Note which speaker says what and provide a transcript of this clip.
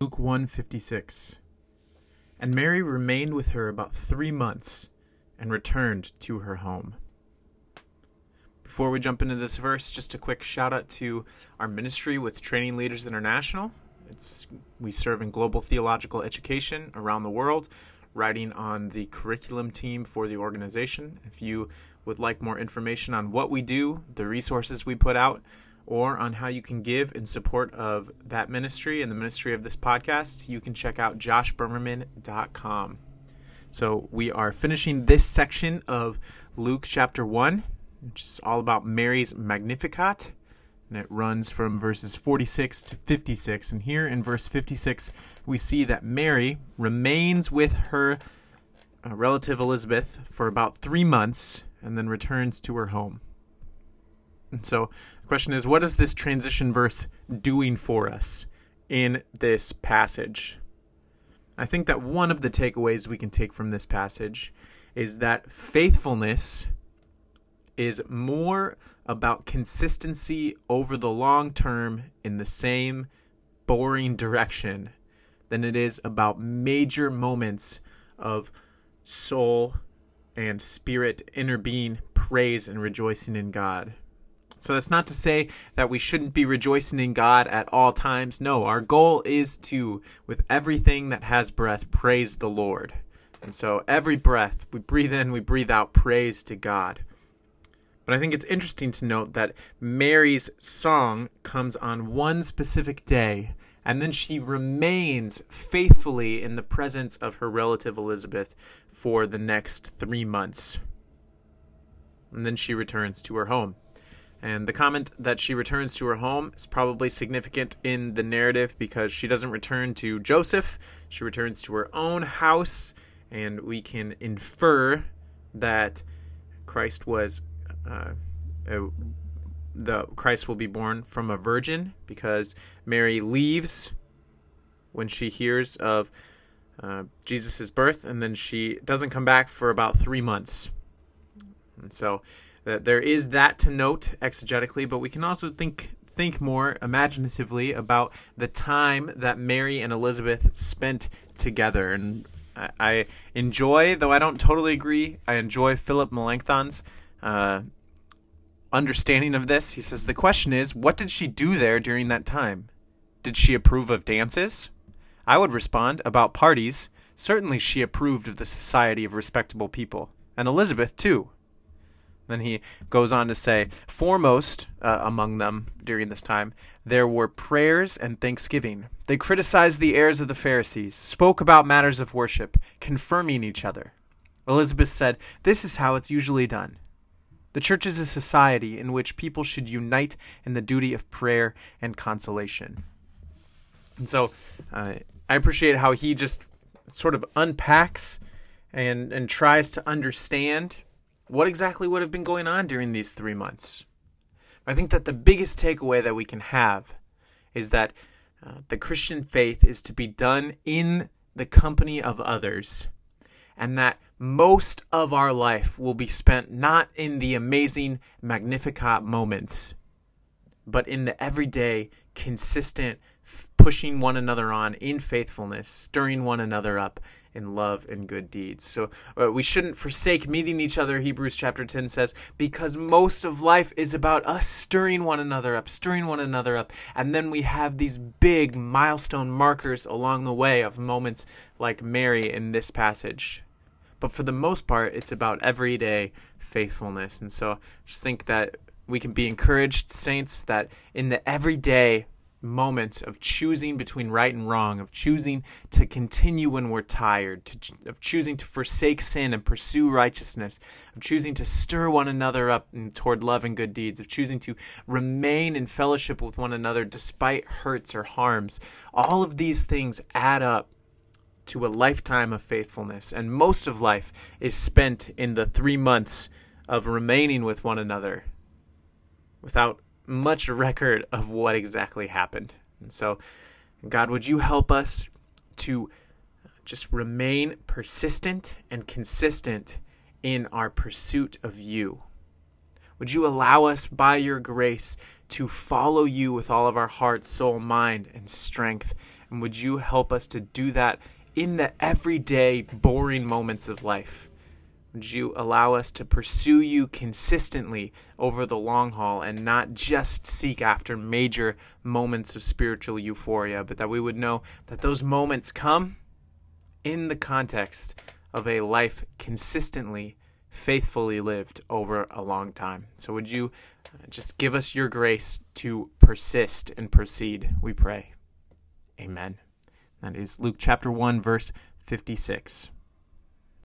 Speaker 1: Luke 156. And Mary remained with her about three months and returned to her home. Before we jump into this verse, just a quick shout out to our ministry with Training Leaders International. It's we serve in global theological education around the world, writing on the curriculum team for the organization. If you would like more information on what we do, the resources we put out, or on how you can give in support of that ministry and the ministry of this podcast, you can check out joshbermerman.com. So we are finishing this section of Luke chapter 1, which is all about Mary's Magnificat. And it runs from verses 46 to 56. And here in verse 56, we see that Mary remains with her uh, relative Elizabeth for about three months and then returns to her home. And so the question is what is this transition verse doing for us in this passage? I think that one of the takeaways we can take from this passage is that faithfulness is more about consistency over the long term in the same boring direction than it is about major moments of soul and spirit inner being praise and rejoicing in God. So that's not to say that we shouldn't be rejoicing in God at all times. No, our goal is to, with everything that has breath, praise the Lord. And so every breath we breathe in, we breathe out praise to God. But I think it's interesting to note that Mary's song comes on one specific day, and then she remains faithfully in the presence of her relative Elizabeth for the next three months. And then she returns to her home. And the comment that she returns to her home is probably significant in the narrative because she doesn't return to Joseph. She returns to her own house, and we can infer that Christ was uh, the Christ will be born from a virgin because Mary leaves when she hears of uh, Jesus' birth, and then she doesn't come back for about three months. And so that there is that to note exegetically, but we can also think think more imaginatively about the time that Mary and Elizabeth spent together. And I, enjoy, though I don't totally agree, I enjoy Philip Melanchthon's uh, understanding of this. He says the question is, what did she do there during that time? Did she approve of dances? I would respond about parties. Certainly she approved of the society of respectable people, and Elizabeth too. Then he goes on to say, foremost uh, among them during this time, there were prayers and thanksgiving. They criticized the errors of the Pharisees, spoke about matters of worship, confirming each other. Elizabeth said, This is how it's usually done. The church is a society in which people should unite in the duty of prayer and consolation. And so uh, I appreciate how he just sort of unpacks and, and tries to understand what exactly would have been going on during these three months? I think that the biggest takeaway that we can have is that uh, the Christian faith is to be done in the company of others, and that most of our life will be spent not in the amazing Magnificat moments, but in the everyday, consistent, pushing one another on in faithfulness, stirring one another up, in love and good deeds. So uh, we shouldn't forsake meeting each other, Hebrews chapter 10 says, because most of life is about us stirring one another up, stirring one another up. And then we have these big milestone markers along the way of moments like Mary in this passage. But for the most part, it's about everyday faithfulness. And so I just think that we can be encouraged, saints, that in the everyday moment of choosing between right and wrong, of choosing to continue when we're tired, to, of choosing to forsake sin and pursue righteousness, of choosing to stir one another up toward love and good deeds, of choosing to remain in fellowship with one another despite hurts or harms. All of these things add up to a lifetime of faithfulness, and most of life is spent in the three months of remaining with one another without much record of what exactly happened. And so, God, would you help us to just remain persistent and consistent in our pursuit of you? Would you allow us by your grace to follow you with all of our heart, soul, mind, and strength. And would you help us to do that in the everyday, boring moments of life? Would you allow us to pursue you consistently over the long haul and not just seek after major moments of spiritual euphoria, but that we would know that those moments come in the context of a life consistently, faithfully lived over a long time. So, would you uh, just give us your grace to persist and proceed, we pray. Amen. That is Luke chapter 1, verse 56.